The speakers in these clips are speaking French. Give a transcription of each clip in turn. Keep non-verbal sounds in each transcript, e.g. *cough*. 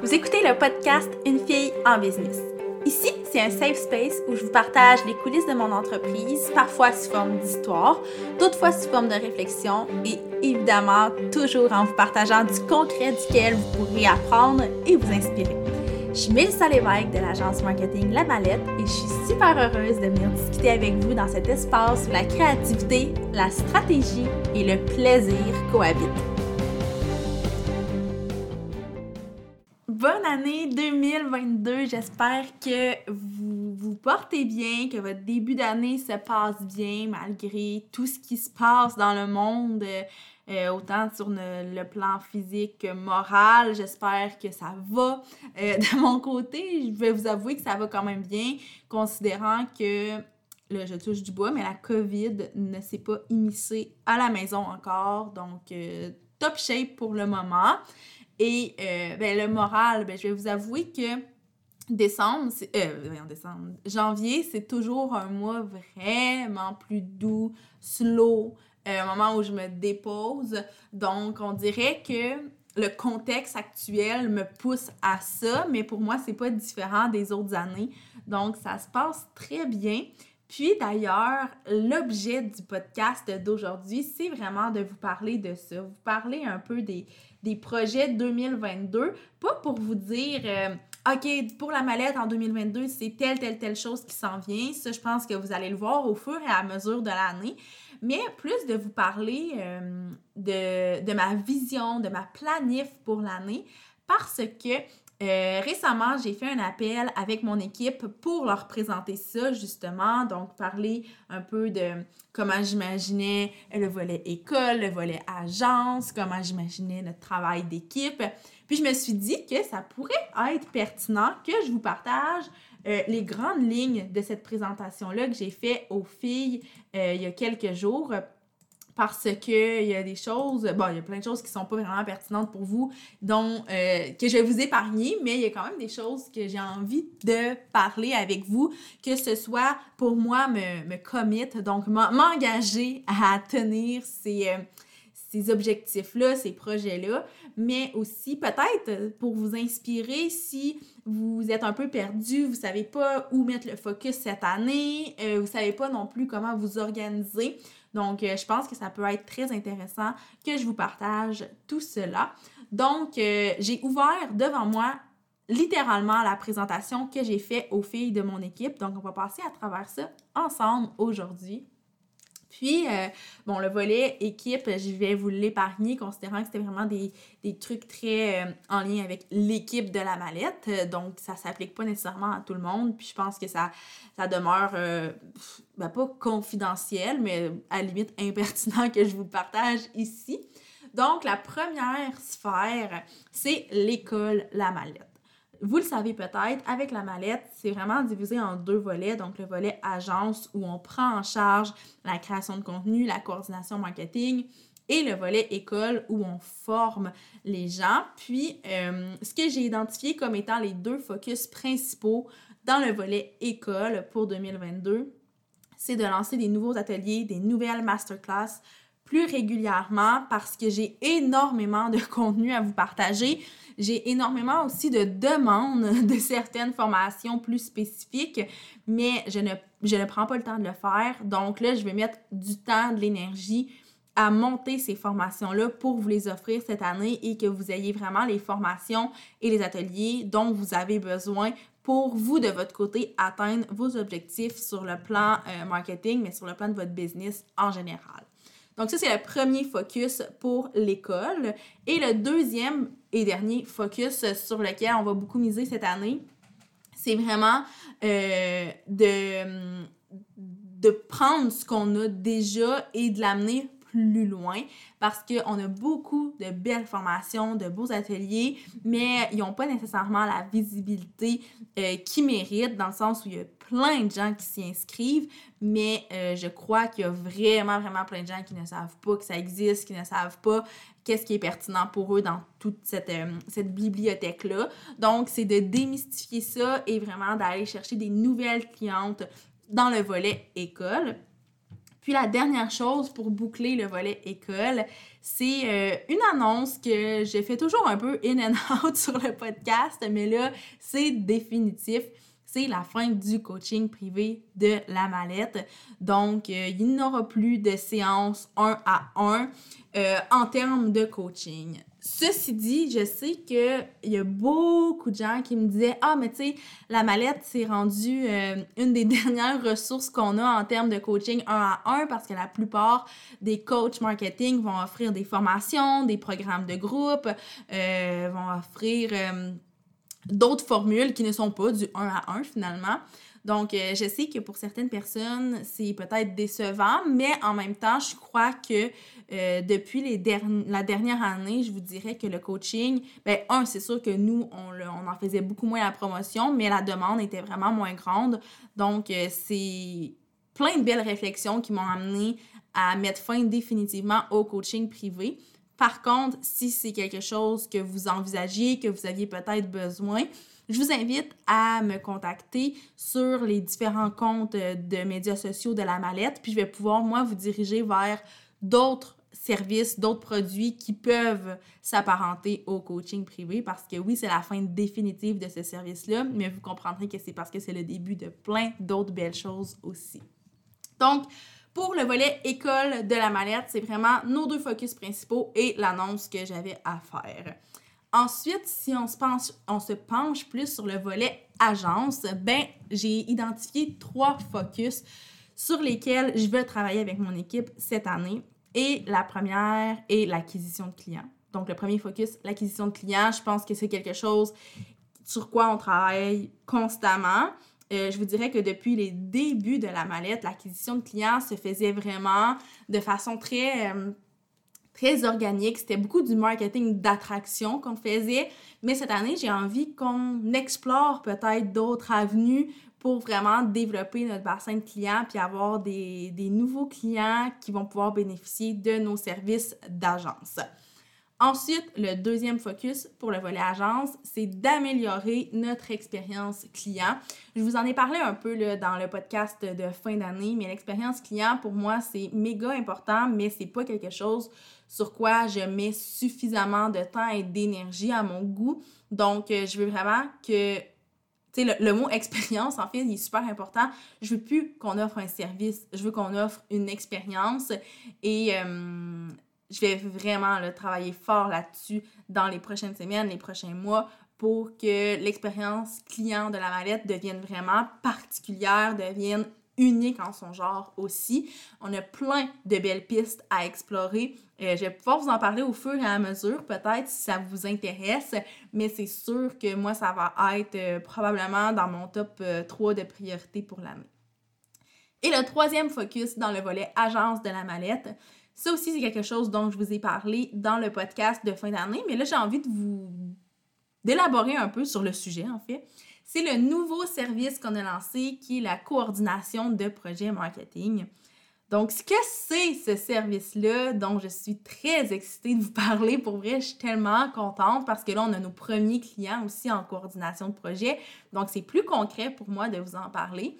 Vous écoutez le podcast Une fille en business. Ici, c'est un safe space où je vous partage les coulisses de mon entreprise, parfois sous forme d'histoire, d'autres fois sous forme de réflexion et évidemment toujours en vous partageant du concret duquel vous pourrez apprendre et vous inspirer. Je suis Mélissa Lévesque de l'agence marketing La Mallette et je suis super heureuse de venir discuter avec vous dans cet espace où la créativité, la stratégie et le plaisir cohabitent. Année 2022, j'espère que vous vous portez bien, que votre début d'année se passe bien malgré tout ce qui se passe dans le monde, euh, autant sur le, plan physique que moral. J'espère que ça va. Euh, *laughs* de mon côté, je vais vous avouer que ça va quand même bien, considérant que là, je touche du bois, mais la COVID ne s'est pas immiscée à la maison encore. Donc, euh, top shape pour le moment. Et euh, ben, le moral, ben, je vais vous avouer que décembre, euh, décembre, janvier, c'est toujours un mois vraiment plus doux, slow, euh, un moment où je me dépose. Donc, on dirait que le contexte actuel me pousse à ça, mais pour moi, c'est pas différent des autres années. Donc, ça se passe très bien. Puis d'ailleurs, l'objet du podcast d'aujourd'hui, c'est vraiment de vous parler de ça, vous parler un peu des, des projets 2022, pas pour vous dire euh, OK, pour la mallette en 2022, c'est telle, telle, telle chose qui s'en vient. Ça, je pense que vous allez le voir au fur et à mesure de l'année. Mais plus de vous parler euh, de, de ma vision, de ma planif pour l'année, parce que euh, récemment, j'ai fait un appel avec mon équipe pour leur présenter ça, justement. Donc, parler un peu de comment j'imaginais le volet école, le volet agence, comment j'imaginais notre travail d'équipe. Puis, je me suis dit que ça pourrait être pertinent que je vous partage euh, les grandes lignes de cette présentation-là que j'ai fait aux filles euh, il y a quelques jours parce qu'il y a des choses, bon, il y a plein de choses qui sont pas vraiment pertinentes pour vous, dont, euh, que je vais vous épargner, mais il y a quand même des choses que j'ai envie de parler avec vous, que ce soit pour moi me, me commit, donc m'engager à tenir ces, euh, ces objectifs-là, ces projets-là, mais aussi peut-être pour vous inspirer si vous êtes un peu perdu, vous savez pas où mettre le focus cette année, euh, vous savez pas non plus comment vous organiser. Donc, euh, je pense que ça peut être très intéressant que je vous partage tout cela. Donc, euh, j'ai ouvert devant moi littéralement la présentation que j'ai faite aux filles de mon équipe. Donc, on va passer à travers ça ensemble aujourd'hui. Puis, euh, bon, le volet équipe, je vais vous l'épargner, considérant que c'était vraiment des, trucs très euh, en lien avec l'équipe de la mallette. Donc, ça s'applique pas nécessairement à tout le monde. Puis, je pense que ça, ça demeure, euh, ben, pas confidentiel, mais à la limite impertinent que je vous partage ici. Donc, la première sphère, c'est l'école La Mallette. Vous le savez peut-être, avec la mallette, c'est vraiment divisé en deux volets. Donc, le volet agence où on prend en charge la création de contenu, la coordination marketing et le volet école où on forme les gens. Puis, euh, ce que j'ai identifié comme étant les deux focus principaux dans le volet école pour 2022, c'est de lancer des nouveaux ateliers, des nouvelles masterclass plus régulièrement parce que j'ai énormément de *laughs* contenu à vous partager. J'ai énormément aussi de demandes *laughs* de certaines formations plus spécifiques, mais je ne, je ne prends pas le temps de le faire. Donc là, je vais mettre du temps, de l'énergie à monter ces formations-là pour vous les offrir cette année et que vous ayez vraiment les formations et les ateliers dont vous avez besoin pour vous, de votre côté, atteindre vos objectifs sur le plan euh, marketing, mais sur le plan de votre business en général. Donc ça, c'est le premier focus pour l'école. Et le deuxième et dernier focus sur lequel on va beaucoup miser cette année, c'est vraiment euh, de, de prendre ce qu'on a déjà et de l'amener plus loin parce qu'on a beaucoup de belles formations, de beaux ateliers, mais ils n'ont pas nécessairement la visibilité euh, qu'ils méritent dans le sens où il y a plein de gens qui s'y inscrivent, mais euh, je crois qu'il y a vraiment, vraiment plein de gens qui ne savent pas que ça existe, qui ne savent pas qu'est-ce qui est pertinent pour eux dans toute cette, euh, cette bibliothèque-là. Donc, c'est de démystifier ça et vraiment d'aller chercher des nouvelles clientes dans le volet école. Puis la dernière chose pour boucler le volet école, c'est euh, une annonce que j'ai fait toujours un peu in and *laughs* out sur le podcast, mais là, c'est définitif. C'est la fin du coaching privé de la mallette. Donc, euh, il n'y aura plus de séances un à un euh, en termes de coaching. Ceci dit, je sais qu'il y a beaucoup de gens qui me disaient Ah, mais tu sais, la mallette, c'est rendu euh, une des *laughs* dernières ressources qu'on a en termes de coaching un à un parce que la plupart des coachs marketing vont offrir des formations, des programmes de groupe, vont offrir d'autres formules qui ne sont pas du un à un finalement. Donc, je sais que pour certaines personnes, c'est peut-être décevant, mais en même temps, je crois que euh, depuis les la dernière année, je vous dirais que le coaching, ben un, c'est sûr que nous, on, on, en faisait beaucoup moins la promotion, mais la demande était vraiment moins grande. Donc, euh, c'est plein de belles réflexions qui m'ont amené à mettre fin définitivement au coaching privé. Par contre, si c'est quelque chose que vous envisagiez, que vous aviez peut-être besoin, je vous invite à me contacter sur les différents comptes de médias sociaux de la mallette, puis je vais pouvoir, moi, vous diriger vers d'autres services, d'autres produits qui peuvent s'apparenter au coaching privé parce que oui, c'est la fin définitive de ce service-là, mais vous comprendrez que c'est parce que c'est le début de plein d'autres belles choses aussi. Donc, pour le volet école de la mallette, c'est vraiment nos deux focus principaux et l'annonce que j'avais à faire. Ensuite, si on se, penche, on se penche plus sur le volet agence, ben j'ai identifié trois focus sur lesquels je veux travailler avec mon équipe cette année. Et la première est l'acquisition de clients. Donc, le premier focus, l'acquisition de clients, je pense que c'est quelque chose sur quoi on travaille constamment. Euh, je vous dirais que depuis les débuts de la mallette, l'acquisition de clients se faisait vraiment de façon très, euh, très organique. C'était beaucoup du marketing d'attraction qu'on faisait. Mais cette année, j'ai envie qu'on explore peut-être d'autres avenues pour vraiment développer notre bassin de clients puis avoir des, des nouveaux clients qui vont pouvoir bénéficier de nos services d'agence. Ensuite, le deuxième focus pour le volet agence, c'est d'améliorer notre expérience client. Je vous en ai parlé un peu dans le podcast de fin d'année, mais l'expérience client, pour moi, c'est méga important, mais c'est pas quelque chose sur quoi je mets suffisamment de temps et d'énergie à mon goût. Donc, euh, je veux vraiment que le, le, mot *laughs* expérience, en fait, il est super important. Je veux plus qu'on offre un service, je veux qu'on offre une expérience et euh, je vais vraiment travailler fort là-dessus dans les prochaines semaines, les prochains mois pour que l'expérience client de la mallette devienne vraiment particulière, devienne unique en son genre aussi. On a plein de belles pistes à explorer. Euh, je vais pouvoir vous en parler au fur et à mesure, peut-être si ça vous intéresse, mais c'est sûr que moi, ça va être euh, probablement dans mon top 3 euh, de priorités pour l'année. Et le troisième focus dans le volet agence de la mallette, ça aussi, c'est quelque chose dont je vous ai parlé dans le podcast de fin d'année, mais là, j'ai envie de vous d'élaborer un peu sur le sujet, en fait c'est le nouveau service qu'on a lancé qui est la coordination de projets marketing. Donc, ce que c'est ce service-là dont je suis très excitée de vous parler, pour vrai, je suis tellement contente parce que là, on a nos premiers clients aussi en coordination de projet. Donc, c'est plus concret pour moi de vous en parler.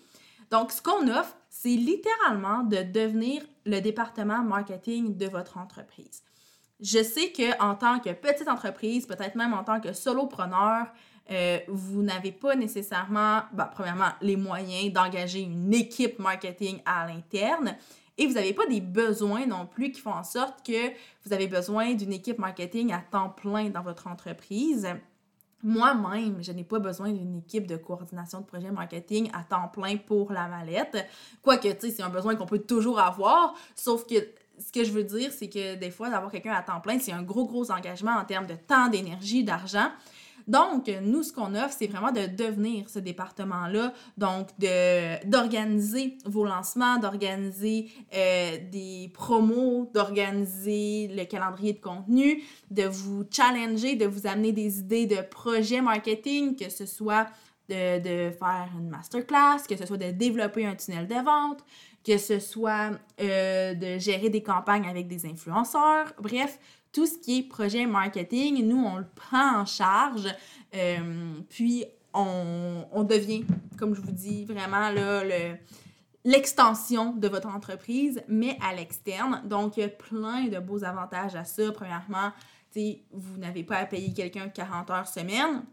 Donc, ce qu'on offre, c'est littéralement de devenir le département marketing de votre entreprise. Je sais qu'en tant que petite entreprise, peut-être même en tant que solopreneur, euh, vous n'avez pas nécessairement, bah, premièrement, les moyens d'engager une équipe marketing à l'interne et vous n'avez pas des besoins non plus qui font en sorte que vous avez besoin d'une équipe marketing à temps plein dans votre entreprise. Moi-même, je n'ai pas besoin d'une équipe de coordination de projet marketing à temps plein pour la mallette. Quoique, tu sais, c'est un besoin qu'on peut toujours avoir, sauf que ce que je veux dire, c'est que des fois, d'avoir quelqu'un à temps plein, c'est un gros, gros engagement en termes de temps, d'énergie, d'argent. Donc, nous, ce qu'on offre, c'est vraiment de devenir ce département-là, donc d'organiser vos lancements, d'organiser euh, des promos, d'organiser le calendrier de contenu, de vous challenger, de vous amener des idées de projets marketing, que ce soit de, de faire une masterclass, que ce soit de développer un tunnel de vente, que ce soit euh, de gérer des campagnes avec des influenceurs. Bref, tout ce qui est projet marketing, nous, on le prend en charge. Euh, puis, on, devient, comme je vous dis, vraiment l'extension de votre entreprise, mais à l'externe. Donc, il y a plein de beaux avantages à ça. Premièrement, vous n'avez pas à payer quelqu'un 40 heures semaine.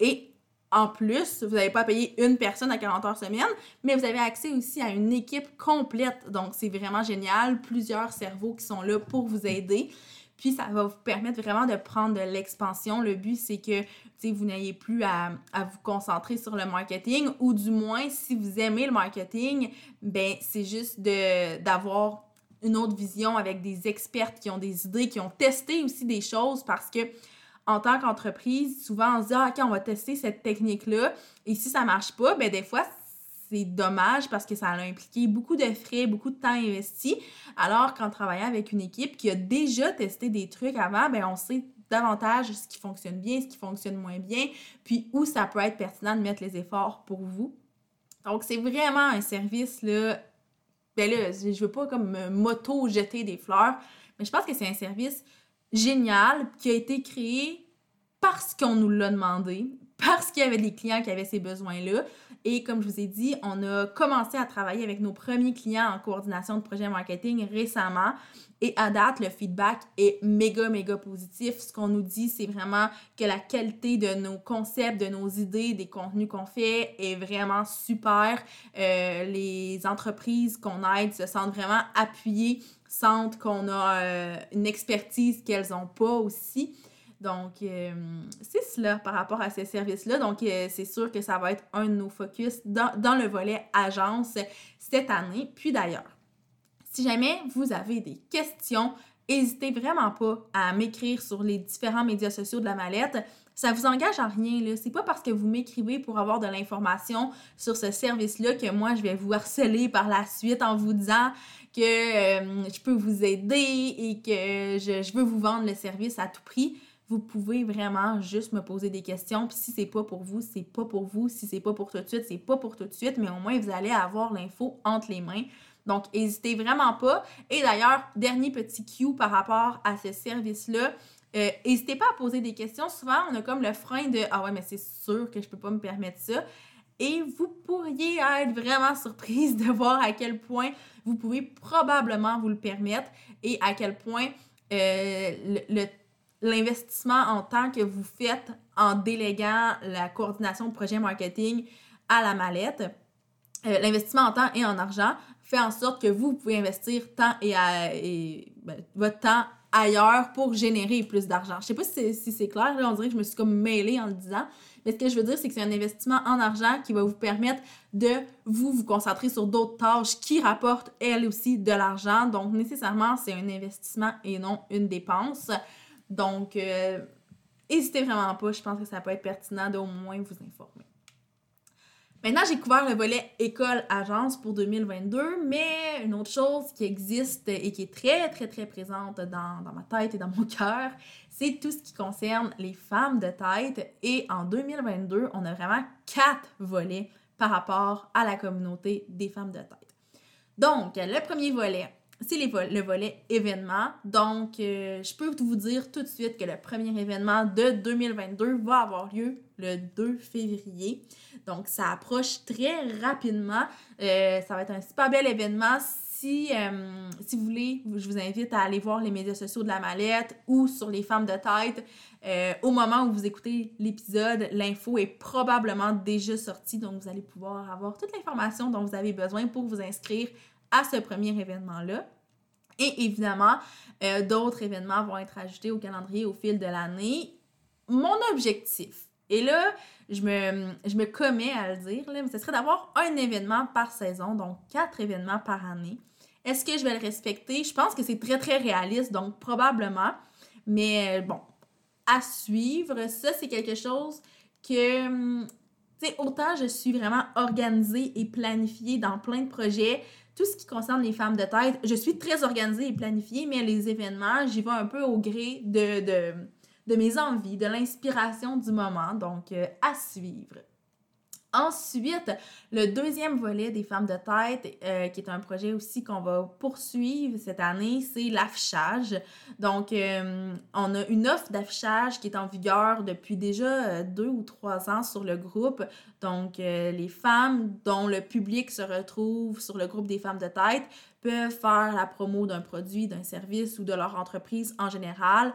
Et en plus, vous n'avez pas à payer une personne à 40 heures semaine, mais vous avez accès aussi à une équipe complète. Donc, c'est vraiment génial. Plusieurs cerveaux qui sont là pour vous aider. Puis, ça va vous permettre vraiment de prendre de l'expansion. Le but, c'est que vous n'ayez plus à, vous concentrer sur le marketing ou du moins, si vous aimez le marketing, ben c'est juste d'avoir une autre vision avec des experts qui ont des idées, qui ont testé aussi des choses parce que en tant qu'entreprise, souvent on se dit ah, OK, on va tester cette technique-là et si ça marche pas, ben des fois c'est dommage parce que ça a impliqué beaucoup de frais, beaucoup de temps investi. Alors qu'en travaillant avec une équipe qui a déjà testé des trucs avant, ben on sait davantage ce qui fonctionne bien, ce qui fonctionne moins bien, puis où ça peut être pertinent de mettre les efforts pour vous. Donc c'est vraiment un service là ben là, je veux pas comme moto jeter des fleurs, mais je pense que c'est un service génial qui a été créé parce qu'on nous l'a demandé, parce qu'il y avait des clients qui avaient ces besoins-là. Et comme je vous ai dit, on a commencé à travailler avec nos premiers clients en coordination de projet marketing récemment. Et à date, le feedback est méga, méga positif. Ce qu'on nous dit, c'est vraiment que la qualité de nos concepts, de nos idées, des contenus qu'on fait est vraiment super. Euh, les entreprises qu'on aide se sentent vraiment appuyées, sentent qu'on a euh, une expertise qu'elles n'ont pas aussi. Donc, euh, c'est cela par rapport à ces services-là. Donc, c'est sûr que ça va être un de nos focus dans, dans le volet agence cette année. Puis d'ailleurs, si jamais vous avez des questions, n'hésitez vraiment pas à m'écrire sur les différents médias sociaux de la mallette. Ça vous engage en rien, là. C'est pas parce que vous m'écrivez pour avoir de l'information sur ce service-là que moi, je vais vous harceler par la suite en vous disant que euh, je peux vous aider et que je, je, veux vous vendre le service à tout prix. Vous pouvez vraiment juste me poser des questions. Puis si c'est pas pour vous, c'est pas pour vous. Si c'est pas pour tout de suite, c'est pas pour tout de suite. Mais au moins, vous allez avoir l'info entre les mains. Donc, n'hésitez vraiment pas. Et d'ailleurs, dernier petit cue par rapport à ce service-là. Euh, n'hésitez pas à poser des questions. Souvent, on a comme le frein de Ah ouais, mais c'est sûr que je peux pas me permettre ça. Et vous pourriez être vraiment surprise de voir à quel point vous pouvez probablement vous le permettre et à quel point euh, l'investissement en temps que vous faites en déléguant la coordination de projet marketing à la mallette, euh, l'investissement en temps et en argent fait en sorte que vous, pouvez investir temps et, ben, votre temps ailleurs pour générer plus d'argent. Je sais pas si c'est clair, là, on dirait que je me suis comme mêlée en le disant, mais ce que je veux dire, c'est que c'est un investissement en argent qui va vous permettre de vous vous concentrer sur d'autres tâches qui rapportent, elles aussi, de l'argent. Donc, nécessairement, c'est un investissement et non une dépense. Donc, n'hésitez euh, vraiment pas, je pense que ça peut être pertinent d'au moins vous informer. Maintenant, j'ai couvert le volet école-agence pour 2022, mais une autre chose qui existe et qui est très, très, très présente dans, ma tête et dans mon cœur, c'est tout ce qui concerne les femmes de tête. Et en 2022, on a vraiment quatre volets par rapport à la communauté des femmes de tête. Donc, le premier volet, c'est le volet événement. Donc, euh, je peux vous dire tout de suite que le premier événement de 2022 va avoir lieu le 2 février. Donc, ça approche très rapidement. Euh, ça va être un super bel événement. Si, euh, si vous voulez, je vous invite à aller voir les médias sociaux de la mallette ou sur les femmes de tête. au moment où vous écoutez l'épisode, l'info est probablement déjà sortie, donc vous allez pouvoir avoir toute l'information dont vous avez besoin pour vous inscrire à ce premier événement-là. Et évidemment, euh, d'autres événements vont être ajoutés au calendrier au fil de l'année. Mon objectif, et là, je me, je me commets à le dire, là, mais ce serait d'avoir un événement par saison, donc quatre événements par année. Est-ce que je vais le respecter? Je pense que c'est très, très réaliste, donc probablement. Mais euh, bon, à suivre, ça, c'est quelque chose que, hum, sais, autant je suis vraiment organisée et planifiée dans plein de projets, tout ce qui concerne les femmes de tête, je suis très organisée et planifiée, mais les événements, j'y vais un peu au gré de, de, mes envies, de l'inspiration du moment. Donc, euh, à suivre. Ensuite, le deuxième volet des femmes de tête, euh, qui est un projet aussi qu'on va poursuivre cette année, c'est l'affichage. Donc, euh, on a une offre d'affichage qui est en vigueur depuis déjà euh, deux ou trois ans sur le groupe. Donc, les femmes dont le public se retrouve sur le groupe des femmes de tête peuvent faire la promo d'un produit, d'un service ou de leur entreprise en général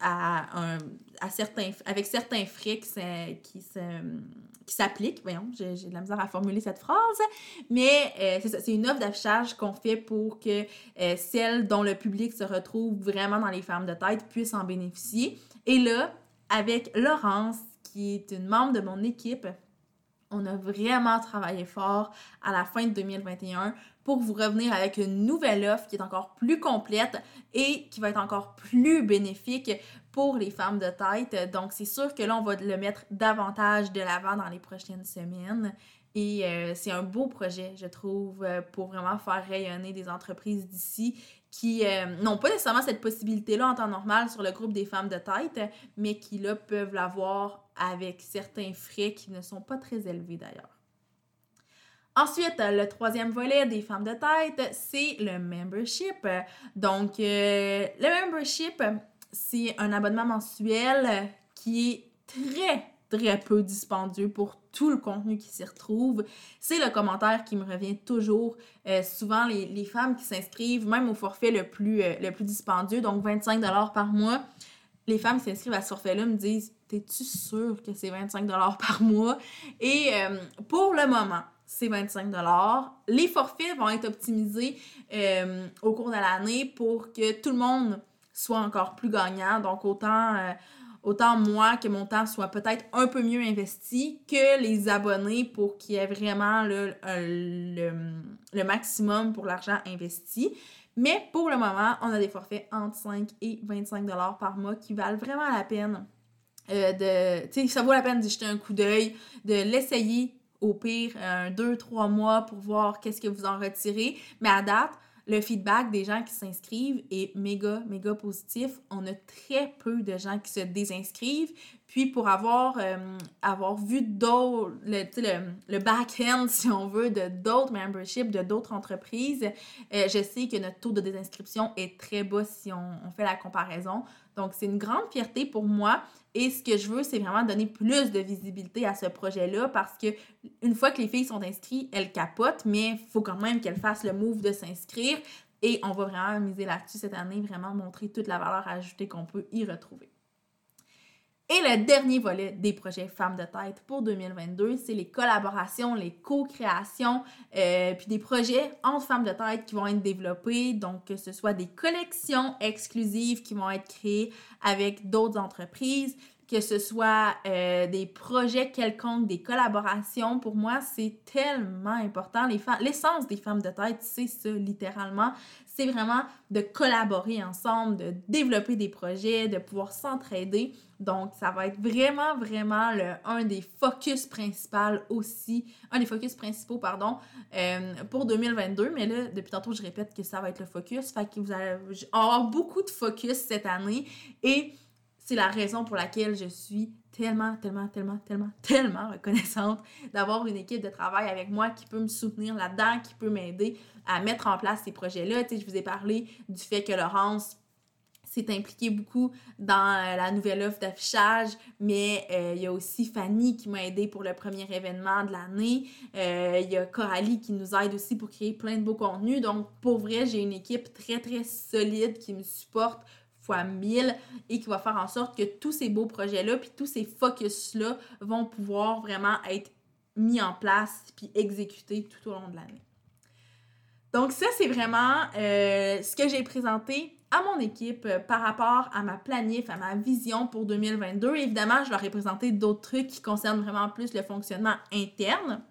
à, à certains, avec certains frais qui, se qui s'applique. Voyons, j'ai de la misère à formuler cette phrase. Mais euh, c'est ça, c'est une offre d'affichage qu'on fait pour que euh, celles dont le public se retrouve vraiment dans les femmes de tête puissent en bénéficier. Et là, avec Laurence, qui est une membre de mon équipe, on a vraiment travaillé fort à la fin de 2021 pour vous revenir avec une nouvelle offre qui est encore plus complète et qui va être encore plus bénéfique pour les femmes de tête. Donc, c'est sûr que là, on va le mettre davantage de l'avant dans les prochaines semaines. Et euh, c'est un beau projet, je trouve, euh, pour vraiment faire rayonner des entreprises d'ici qui euh, n'ont pas nécessairement cette possibilité-là en temps normal sur le groupe des femmes de tête, mais qui, là, peuvent l'avoir avec certains frais qui ne sont pas très élevés d'ailleurs. Ensuite, le troisième volet des femmes de tête, c'est le membership. Donc, le membership, c'est un abonnement mensuel qui est très, très peu dispendieux pour tout le contenu qui s'y retrouve. C'est le commentaire qui me revient toujours. Euh, souvent, les, femmes qui s'inscrivent, même au forfait le plus, euh, dispendieux, donc 25 par mois, les femmes qui s'inscrivent à ce forfait-là me disent T'es-tu sûre que c'est 25 par mois? Et euh, pour le moment, c'est 25 Les forfaits vont être optimisés au cours de l'année pour que tout le monde soit encore plus gagnant. Donc, autant, autant moi que mon temps soit peut-être un peu mieux investi que les abonnés pour qu'il y ait vraiment le, le, maximum pour l'argent investi. Mais pour le moment, on a des forfaits entre 5 et 25 dollars par mois qui valent vraiment la peine. Euh, de, tu sais, ça vaut la peine d'y jeter un coup d'œil, de l'essayer au pire un, deux, trois mois pour voir qu'est-ce que vous en retirez. Mais à date, le feedback des gens qui s'inscrivent est méga, méga positif. On a très peu de gens qui se désinscrivent. Puis pour avoir, euh, avoir vu d'autres, le, le, le back-end, *laughs* si on veut, de d'autres memberships, de d'autres entreprises, euh, je sais que notre taux de désinscription est très bas si on, on fait la comparaison. Donc, c'est une grande fierté pour moi. Et ce que je veux, c'est vraiment donner plus de visibilité à ce projet-là parce que une fois que les filles sont inscrites, elles capotent, mais il faut quand même qu'elles fassent le move de s'inscrire. Et on va vraiment miser là-dessus cette année, vraiment montrer toute la valeur ajoutée qu'on peut y retrouver. Et le dernier volet des projets Femmes de tête pour 2022, c'est les collaborations, les co-créations, euh, puis des projets entre femmes de tête qui vont être développés. Donc, que ce soit des collections exclusives qui vont être créées avec d'autres entreprises, que ce soit euh, des projets quelconques, des collaborations, pour moi, c'est tellement important. L'essence des femmes de tête, c'est ça, littéralement. C'est vraiment de collaborer ensemble, de développer des projets, de pouvoir s'entraider. Donc, ça va être vraiment, vraiment le, un des focus principaux aussi, un des focus principaux, pardon, euh, pour 2022. Mais là, depuis tantôt, je répète que ça va être le focus. Fait que vous allez avoir beaucoup de focus cette année et c'est la raison pour laquelle je suis tellement, tellement, tellement, tellement, *laughs* tellement reconnaissante d'avoir une équipe de travail avec moi qui peut me soutenir là-dedans, qui peut m'aider à mettre en place ces projets-là. Tu je vous ai parlé du fait que Laurence s'est impliquée beaucoup dans euh, la nouvelle offre d'affichage, mais euh, il y a aussi Fanny qui m'a aidé pour le premier événement de l'année. Euh, il y a Coralie qui nous aide aussi pour créer plein de beaux contenus. Donc, pour vrai, j'ai une équipe très, très solide qui me supporte fois 1000 et qui va faire en sorte que tous ces beaux projets-là, puis tous ces focus-là vont pouvoir vraiment être mis en place puis exécutés tout au long de l'année. Donc ça, c'est vraiment euh, ce que j'ai présenté à mon équipe euh, par rapport à ma planif, à ma vision pour 2022. Évidemment, je leur ai présenté d'autres trucs qui concernent vraiment plus le fonctionnement interne.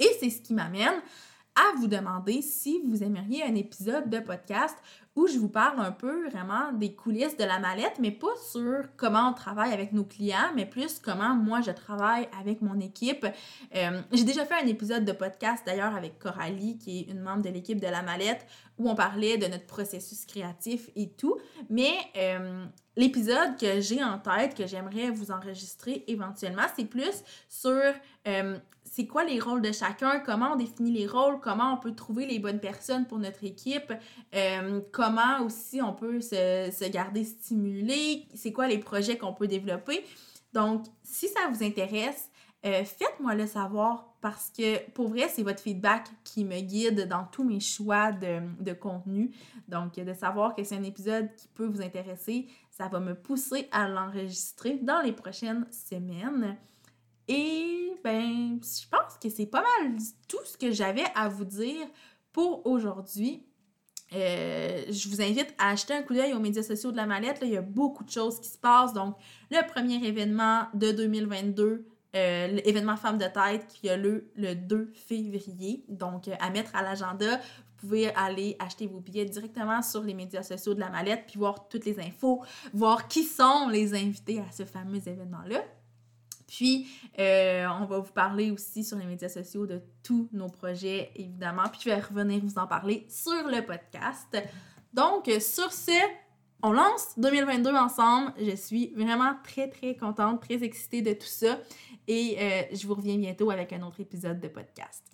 Et c'est ce qui m'amène à vous demander si vous aimeriez un épisode de podcast où je vous parle un peu vraiment des coulisses de la mallette, mais pas sur comment on travaille avec nos clients, mais plus comment moi je travaille avec mon équipe. Euh, j'ai déjà fait un épisode de podcast d'ailleurs avec Coralie, qui est une membre de l'équipe de la mallette, où on parlait de notre processus créatif et tout. Mais euh, l'épisode que j'ai en tête, que j'aimerais vous enregistrer éventuellement, c'est plus sur euh, c'est quoi les rôles de chacun, comment on définit les rôles, comment on peut trouver les bonnes personnes pour notre équipe, euh, comment aussi on peut se, garder stimulé, c'est quoi les projets qu'on peut développer? Donc, si ça vous intéresse, euh, faites-moi le savoir parce que pour vrai, c'est votre feedback qui me guide dans tous mes choix de, de contenu. Donc, de savoir que c'est un épisode qui peut vous intéresser, ça va me pousser à l'enregistrer dans les prochaines semaines. Et ben, je pense que c'est pas mal tout ce que j'avais à vous dire pour aujourd'hui. Euh, je vous invite à acheter un coup d'œil aux médias sociaux de la mallette. il y a beaucoup de choses qui se passent. Donc, le premier événement de 2022, euh, l'événement Femmes de tête qui a lieu le 2 février. Donc, euh, à mettre à l'agenda. Vous pouvez aller acheter vos billets directement sur les médias sociaux de la mallette, puis voir toutes les infos, voir qui sont les invités à ce fameux événement-là. Puis, euh, on va vous parler aussi sur les médias sociaux de tous nos projets, évidemment. Puis, je vais revenir vous en parler sur le podcast. Donc, sur ce, on lance 2022 ensemble. Je suis vraiment très, très contente, très excitée de tout ça. Et euh, je vous reviens bientôt avec un autre épisode de podcast.